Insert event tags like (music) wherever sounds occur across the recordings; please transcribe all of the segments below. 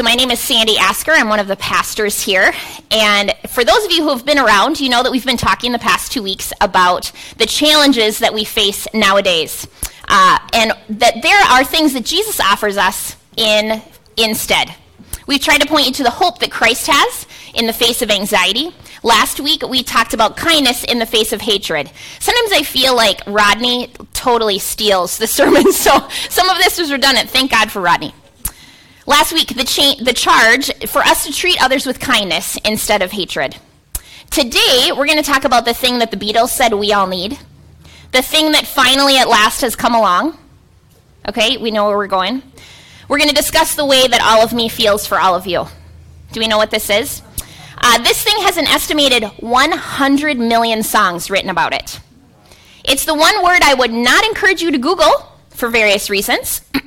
So, my name is Sandy Asker. I'm one of the pastors here. And for those of you who have been around, you know that we've been talking the past two weeks about the challenges that we face nowadays. Uh, and that there are things that Jesus offers us in instead. We've tried to point you to the hope that Christ has in the face of anxiety. Last week, we talked about kindness in the face of hatred. Sometimes I feel like Rodney totally steals the (laughs) sermon, so some of this was redundant. Thank God for Rodney. Last week, the, cha- the charge for us to treat others with kindness instead of hatred. Today, we're going to talk about the thing that the Beatles said we all need, the thing that finally at last has come along. Okay, we know where we're going. We're going to discuss the way that all of me feels for all of you. Do we know what this is? Uh, this thing has an estimated 100 million songs written about it. It's the one word I would not encourage you to Google for various reasons. (clears throat)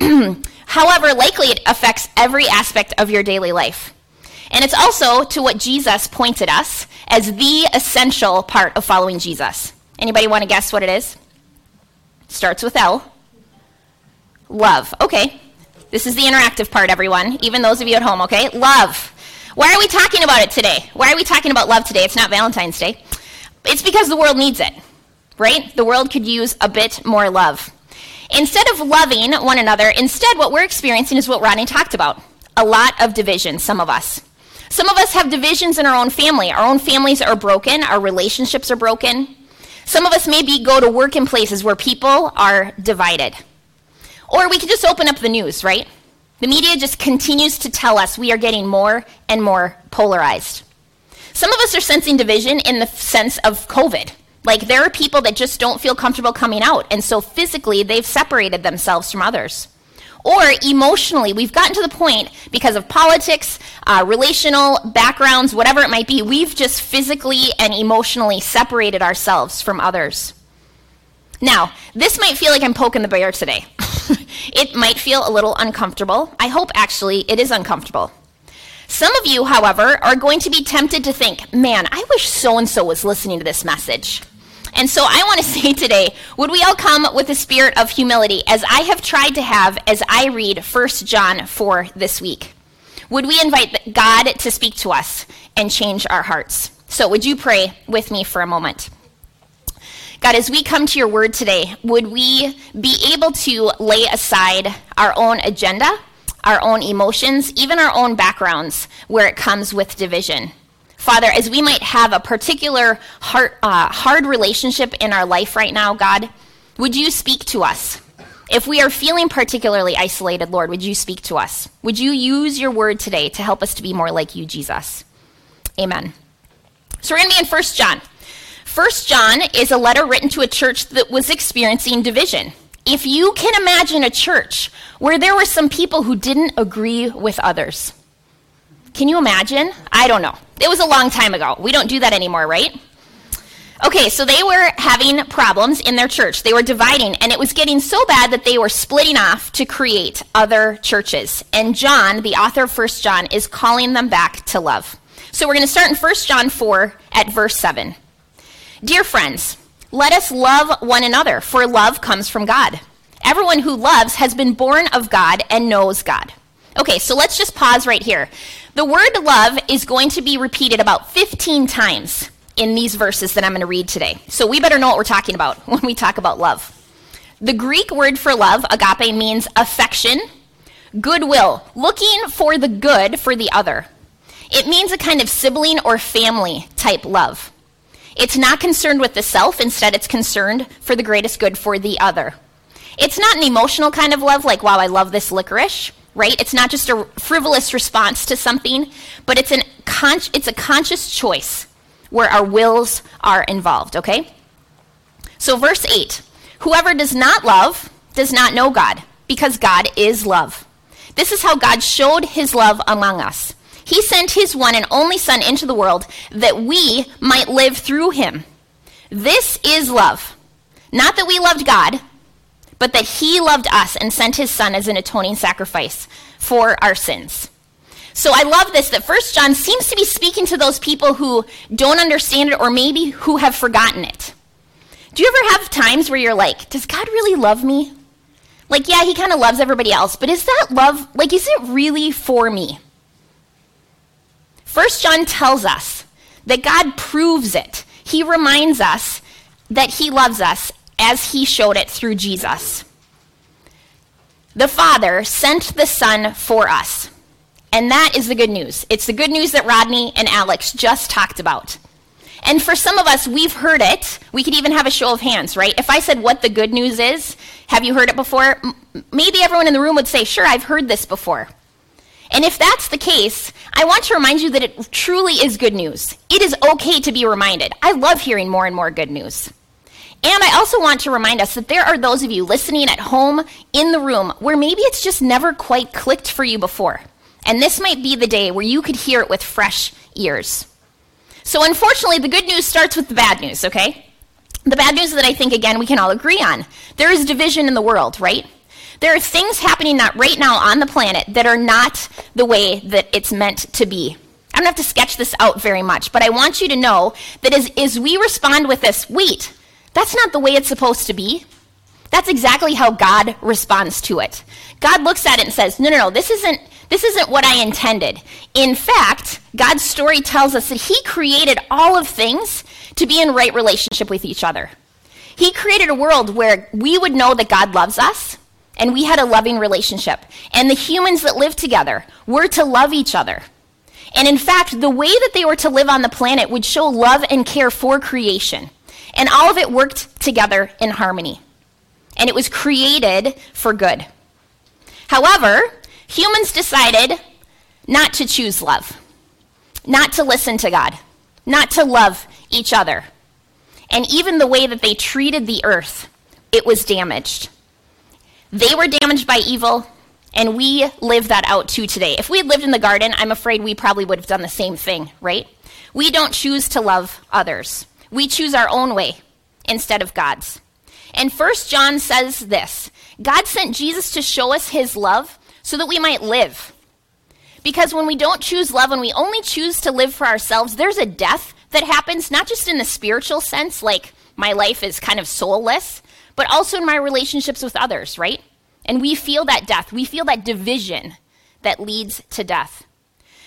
However, likely it affects every aspect of your daily life. And it's also to what Jesus pointed us as the essential part of following Jesus. Anybody want to guess what it is? Starts with L. Love. Okay. This is the interactive part, everyone, even those of you at home, okay? Love. Why are we talking about it today? Why are we talking about love today? It's not Valentine's Day. It's because the world needs it, right? The world could use a bit more love. Instead of loving one another, instead, what we're experiencing is what Rodney talked about a lot of division, some of us. Some of us have divisions in our own family. Our own families are broken, our relationships are broken. Some of us maybe go to work in places where people are divided. Or we could just open up the news, right? The media just continues to tell us we are getting more and more polarized. Some of us are sensing division in the sense of COVID. Like there are people that just don't feel comfortable coming out, and so physically they've separated themselves from others. Or emotionally, we've gotten to the point because of politics, uh, relational backgrounds, whatever it might be, we've just physically and emotionally separated ourselves from others. Now, this might feel like I'm poking the bear today. (laughs) it might feel a little uncomfortable. I hope actually it is uncomfortable. Some of you, however, are going to be tempted to think, man, I wish so and so was listening to this message. And so I want to (laughs) say today, would we all come with a spirit of humility as I have tried to have as I read 1 John 4 this week? Would we invite God to speak to us and change our hearts? So would you pray with me for a moment? God, as we come to your word today, would we be able to lay aside our own agenda, our own emotions, even our own backgrounds where it comes with division? Father, as we might have a particular hard, uh, hard relationship in our life right now, God, would you speak to us? If we are feeling particularly isolated, Lord, would you speak to us? Would you use your word today to help us to be more like you, Jesus? Amen. So we're going to be in 1 John. 1 John is a letter written to a church that was experiencing division. If you can imagine a church where there were some people who didn't agree with others, can you imagine? I don't know. It was a long time ago. We don't do that anymore, right? Okay, so they were having problems in their church. They were dividing, and it was getting so bad that they were splitting off to create other churches. And John, the author of 1 John, is calling them back to love. So we're going to start in 1 John 4 at verse 7. Dear friends, let us love one another, for love comes from God. Everyone who loves has been born of God and knows God. Okay, so let's just pause right here. The word love is going to be repeated about 15 times in these verses that I'm going to read today. So we better know what we're talking about (laughs) when we talk about love. The Greek word for love, agape, means affection, goodwill, looking for the good for the other. It means a kind of sibling or family type love. It's not concerned with the self, instead, it's concerned for the greatest good for the other. It's not an emotional kind of love, like, wow, I love this licorice, right? It's not just a frivolous response to something, but it's, an con- it's a conscious choice where our wills are involved, okay? So, verse 8 Whoever does not love does not know God, because God is love. This is how God showed his love among us. He sent his one and only Son into the world that we might live through him. This is love. Not that we loved God, but that he loved us and sent his Son as an atoning sacrifice for our sins. So I love this that First John seems to be speaking to those people who don't understand it or maybe who have forgotten it. Do you ever have times where you're like, does God really love me? Like, yeah, he kind of loves everybody else, but is that love, like, is it really for me? First John tells us that God proves it. He reminds us that he loves us as he showed it through Jesus. The Father sent the Son for us. And that is the good news. It's the good news that Rodney and Alex just talked about. And for some of us, we've heard it. We could even have a show of hands, right? If I said what the good news is, have you heard it before? M- maybe everyone in the room would say, sure, I've heard this before. And if that's the case, I want to remind you that it truly is good news. It is okay to be reminded. I love hearing more and more good news. And I also want to remind us that there are those of you listening at home in the room where maybe it's just never quite clicked for you before. And this might be the day where you could hear it with fresh ears. So, unfortunately, the good news starts with the bad news, okay? The bad news that I think, again, we can all agree on. There is division in the world, right? There are things happening not right now on the planet that are not the way that it's meant to be. I don't have to sketch this out very much, but I want you to know that as, as we respond with this, wait, that's not the way it's supposed to be. That's exactly how God responds to it. God looks at it and says, no, no, no, this isn't, this isn't what I intended. In fact, God's story tells us that He created all of things to be in right relationship with each other. He created a world where we would know that God loves us and we had a loving relationship. And the humans that lived together were to love each other. And in fact, the way that they were to live on the planet would show love and care for creation. And all of it worked together in harmony. And it was created for good. However, humans decided not to choose love, not to listen to God, not to love each other. And even the way that they treated the earth, it was damaged. They were damaged by evil, and we live that out too today. If we had lived in the garden, I'm afraid we probably would have done the same thing, right? We don't choose to love others. We choose our own way instead of God's. And First John says this God sent Jesus to show us his love so that we might live. Because when we don't choose love and we only choose to live for ourselves, there's a death that happens, not just in the spiritual sense, like my life is kind of soulless, but also in my relationships with others, right? And we feel that death. We feel that division that leads to death.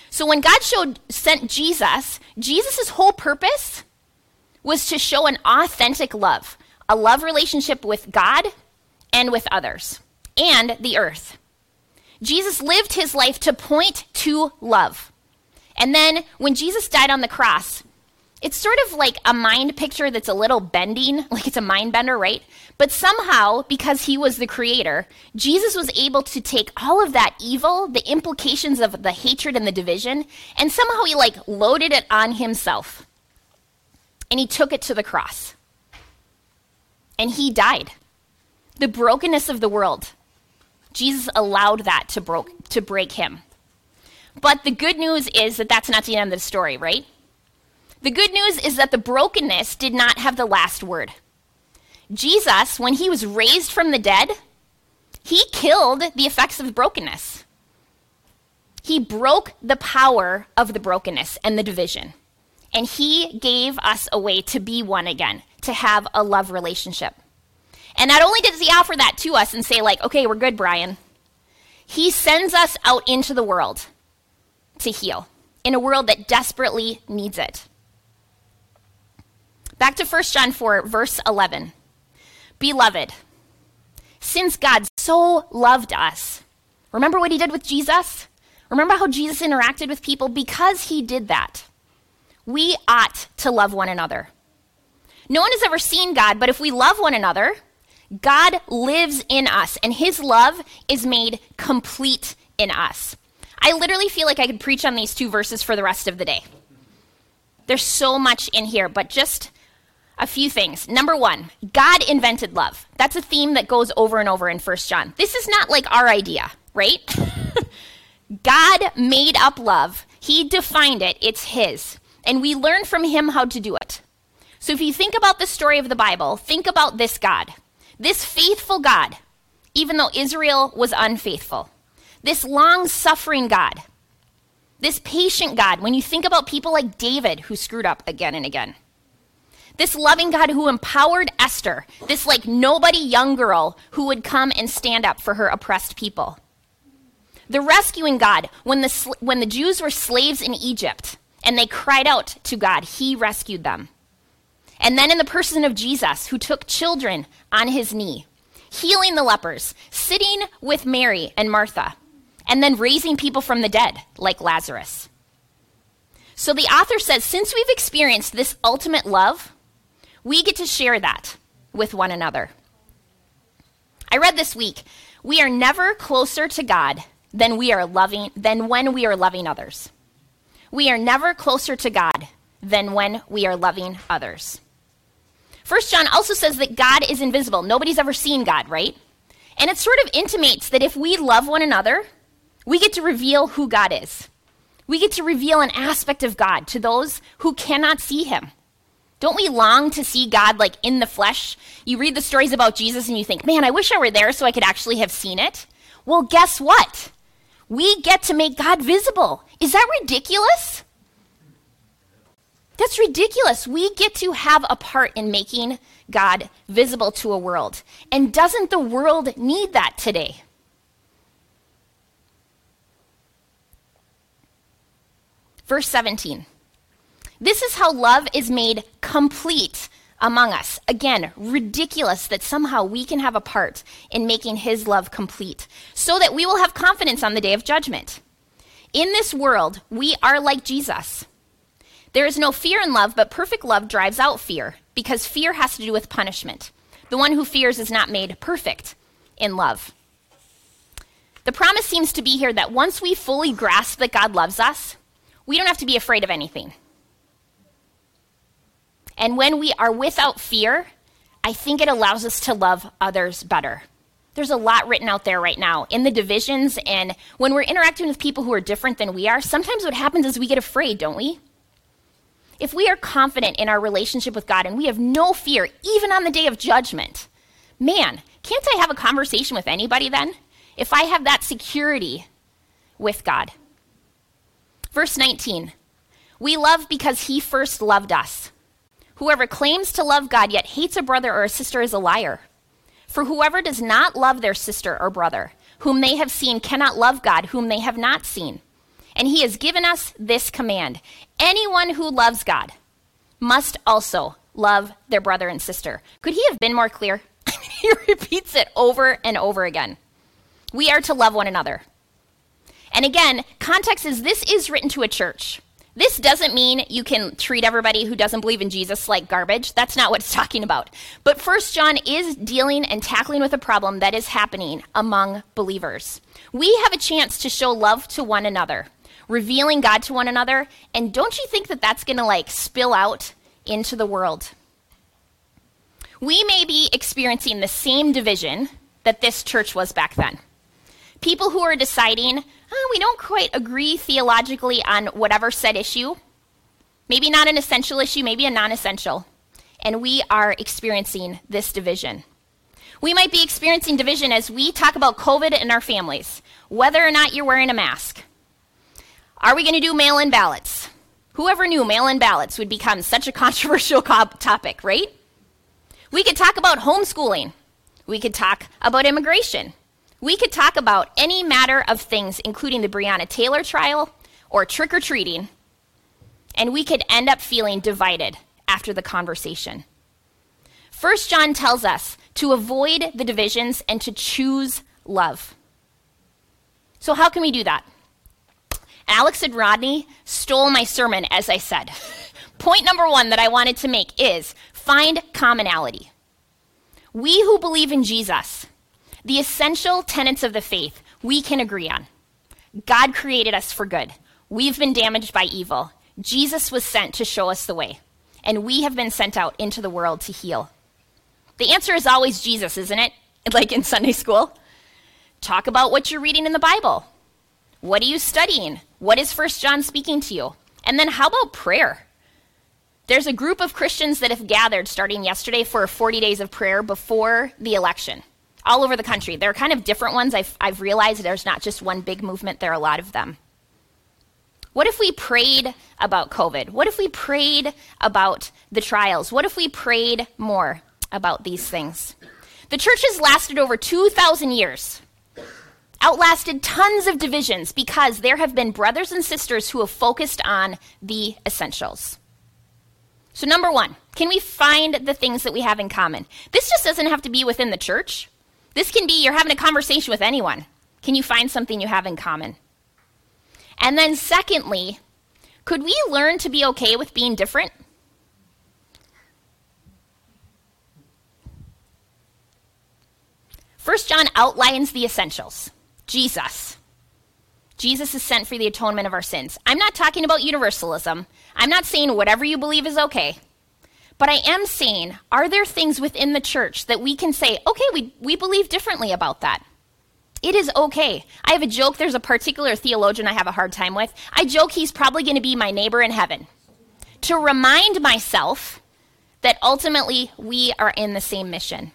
So when God showed sent Jesus, Jesus' whole purpose was to show an authentic love, a love relationship with God and with others and the earth. Jesus lived his life to point to love. And then when Jesus died on the cross, it's sort of like a mind picture that's a little bending, (laughs) like it's a mind bender, right? But somehow, because he was the creator, Jesus was able to take all of that evil, the implications of the hatred and the division, and somehow he like loaded it on himself. And he took it to the cross. And he died. The brokenness of the world. Jesus allowed that to, broke, to break him. But the good news is that that's not the end of the story, right? The good news is that the brokenness did not have the last word. Jesus, when he was raised from the dead, he killed the effects of brokenness. He broke the power of the brokenness and the division. And he gave us a way to be one again, to have a love relationship. And not only does he offer that to us and say, like, okay, we're good, Brian, he sends us out into the world to heal in a world that desperately needs it. Back to 1 John 4, verse 11. Beloved, since God so loved us, remember what he did with Jesus? Remember how Jesus interacted with people? Because he did that, we ought to love one another. No one has ever seen God, but if we love one another, God lives in us, and his love is made complete in us. I literally feel like I could preach on these two verses for the rest of the day. There's so much in here, but just a few things. Number one, God invented love. That's a theme that goes over and over in First John. This is not like our idea, right? (laughs) God made up love, He defined it, it's His. And we learn from Him how to do it. So if you think about the story of the Bible, think about this God, this faithful God, even though Israel was unfaithful, this long suffering God, this patient God, when you think about people like David who screwed up again and again this loving God who empowered Esther, this like nobody young girl who would come and stand up for her oppressed people. The rescuing God when the, when the Jews were slaves in Egypt. And they cried out to God. He rescued them. And then in the person of Jesus, who took children on his knee, healing the lepers, sitting with Mary and Martha, and then raising people from the dead, like Lazarus. So the author says since we've experienced this ultimate love, we get to share that with one another. I read this week, we are never closer to God than we are loving than when we are loving others. We are never closer to God than when we are loving others. First John also says that God is invisible. Nobody's ever seen God, right? And it sort of intimates that if we love one another, we get to reveal who God is. We get to reveal an aspect of God to those who cannot see him. Don't we long to see God like in the flesh? You read the stories about Jesus and you think, man, I wish I were there so I could actually have seen it. Well, guess what? We get to make God visible. Is that ridiculous? That's ridiculous. We get to have a part in making God visible to a world. And doesn't the world need that today? Verse 17. This is how love is made complete among us. Again, ridiculous that somehow we can have a part in making his love complete, so that we will have confidence on the day of judgment. In this world, we are like Jesus. There is no fear in love, but perfect love drives out fear, because fear has to do with punishment. The one who fears is not made perfect in love. The promise seems to be here that once we fully grasp that God loves us, we don't have to be afraid of anything. And when we are without fear, I think it allows us to love others better. There's a lot written out there right now in the divisions, and when we're interacting with people who are different than we are, sometimes what happens is we get afraid, don't we? If we are confident in our relationship with God and we have no fear, even on the day of judgment, man, can't I have a conversation with anybody then? If I have that security with God. Verse 19 We love because he first loved us. Whoever claims to love God yet hates a brother or a sister is a liar. For whoever does not love their sister or brother, whom they have seen, cannot love God, whom they have not seen. And he has given us this command anyone who loves God must also love their brother and sister. Could he have been more clear? (laughs) he repeats it over and over again. We are to love one another. And again, context is this is written to a church. This doesn't mean you can treat everybody who doesn't believe in Jesus like garbage. That's not what it's (laughs) talking about. But First John is dealing and tackling with a problem that is happening among believers. We have a chance to show love to one another, revealing God to one another, and don't you think that that's going to like spill out into the world? We may be experiencing the same division that this church was back then. People who are deciding oh, we don't quite agree theologically on whatever said issue. Maybe not an essential issue, maybe a non essential. And we are experiencing this division. We might be experiencing division as we talk about COVID in our families, whether or not you're wearing a mask. Are we going to do mail in ballots? Whoever knew mail in ballots would become such a (laughs) controversial topic, right? We could talk about homeschooling. We could talk about immigration. We could talk about any matter of things, including the Breonna Taylor trial or trick or treating, and we could end up feeling divided after the conversation. First John tells us to avoid the divisions and to choose love. So, how can we do that? Alex and Rodney stole my sermon, as I said. (laughs) Point number one that I wanted to make is find commonality. We who believe in Jesus the essential tenets of the faith we can agree on. God created us for good. We've been damaged by evil. Jesus was sent to show us the way, and we have been sent out into the world to heal. The answer is always Jesus, isn't it? (laughs) Like in Sunday school. Talk about what you're reading in the Bible. What are you studying? What is First John speaking to you? And then how about prayer? There's a group of Christians that have gathered starting yesterday for 40 days of prayer before the election all over the country. There are kind of different ones. I've, I've realized there's not just one big movement, there are a lot of them. What if we prayed about COVID? What if we prayed about the trials? What if we prayed more about these things? The church has lasted over 2,000 years. outlasted tons of divisions because there have been brothers and sisters who have focused on the essentials. So, number one, can we find the things that we have in common? This just doesn't have to be within the church. This can be you're having a conversation with anyone. Can you find something you have in common? And then, secondly, could we learn to be okay with being different? First John outlines the essentials. Jesus. Jesus is sent for the atonement of our sins. I'm not talking about universalism. I'm not saying whatever you believe is okay. But I am saying, are there things within the church that we can say, okay, we, we believe differently about that? It is okay. I have a joke. There's a particular theologian I have a hard time with. I joke he's probably going to be my neighbor in heaven. To remind myself that ultimately we are in the same mission.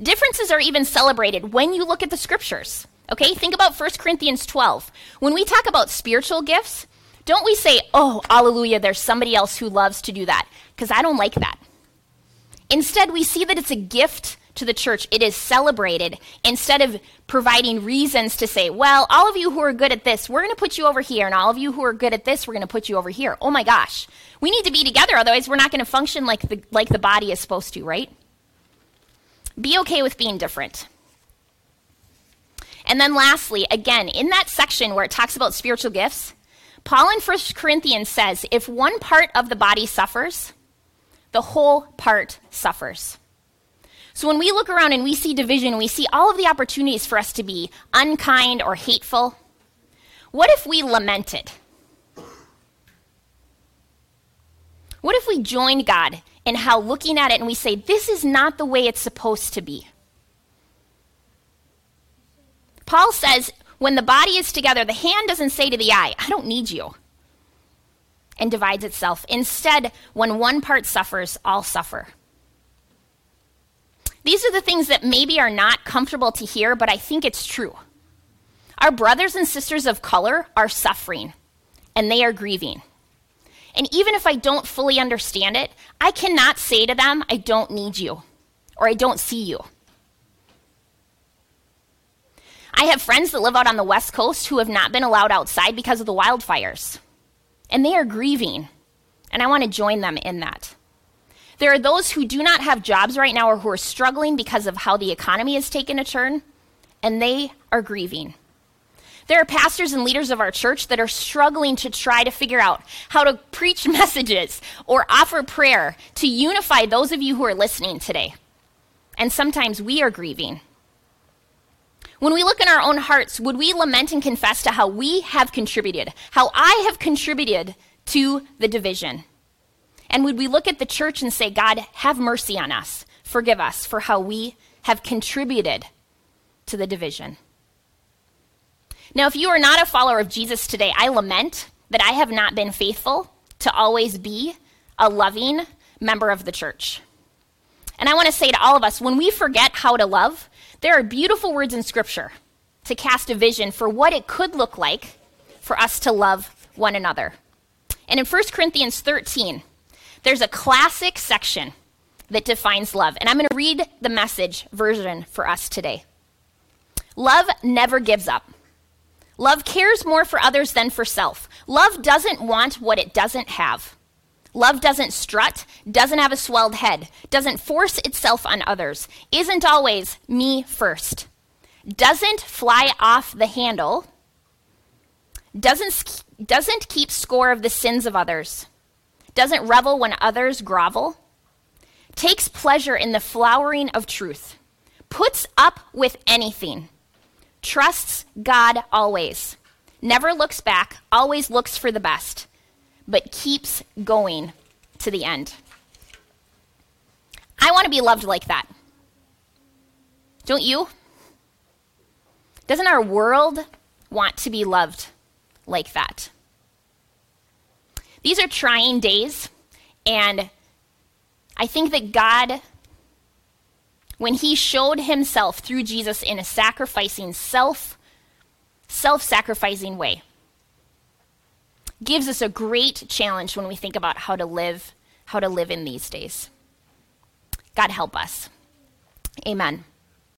Differences are even celebrated when you look at the scriptures. Okay, think about 1 Corinthians 12. When we talk about spiritual gifts, don't we say, oh, hallelujah, there's somebody else who loves to do that? Because I don't like that. Instead, we see that it's a gift to the church. It is celebrated instead of providing reasons to say, well, all of you who are good at this, we're going to put you over here, and all of you who are good at this, we're going to put you over here. Oh my gosh. We need to be together, otherwise, we're not going to function like the, like the body is supposed to, right? Be okay with being different. And then lastly, again, in that section where it talks about spiritual gifts, Paul in 1 Corinthians says if one part of the body suffers, the whole part suffers. So when we look around and we see division, we see all of the opportunities for us to be unkind or hateful. What if we lamented? What if we joined God in how looking at it and we say, this is not the way it's supposed to be? Paul says, when the body is together, the hand doesn't say to the eye, I don't need you, and divides itself. Instead, when one part suffers, all suffer. These are the things that maybe are not comfortable to hear, but I think it's true. Our brothers and sisters of color are suffering, and they are grieving. And even if I don't fully understand it, I cannot say to them, I don't need you, or I don't see you. I have friends that live out on the West Coast who have not been allowed outside because of the wildfires. And they are grieving. And I want to join them in that. There are those who do not have jobs right now or who are struggling because of how the economy has taken a turn, and they are grieving. There are pastors and leaders of our church that are struggling to try to figure out how to preach (laughs) messages or offer prayer to unify those of you who are listening today. And sometimes we are grieving. When we look in our own hearts, would we lament and confess to how we have contributed, how I have contributed to the division? And would we look at the church and say, God, have mercy on us, forgive us for how we have contributed to the division? Now, if you are not a follower of Jesus today, I lament that I have not been faithful to always be a loving member of the church. And I want to say to all of us when we forget how to love, there are beautiful words in Scripture to cast a vision for what it could look like for us to love one another. And in 1 Corinthians 13, there's a classic section that defines love. And I'm going to read the message version for us today. Love never gives up. Love cares more for others than for self. Love doesn't want what it doesn't have. Love doesn't strut, doesn't have a swelled head, doesn't force itself on others, isn't always me first, doesn't fly off the handle, doesn't, doesn't keep score of the sins of others, doesn't revel when others grovel, takes pleasure in the flowering of truth, puts up with anything, trusts God always, never looks back, always looks for the best but keeps going to the end. I want to be loved like that. Don't you? Doesn't our world want to be loved like that? These are trying days, and I think that God, when He showed Himself through Jesus in a sacrificing, self self sacrificing way, gives us a great challenge when we think about how to live, how to live in these days. God help us. Amen.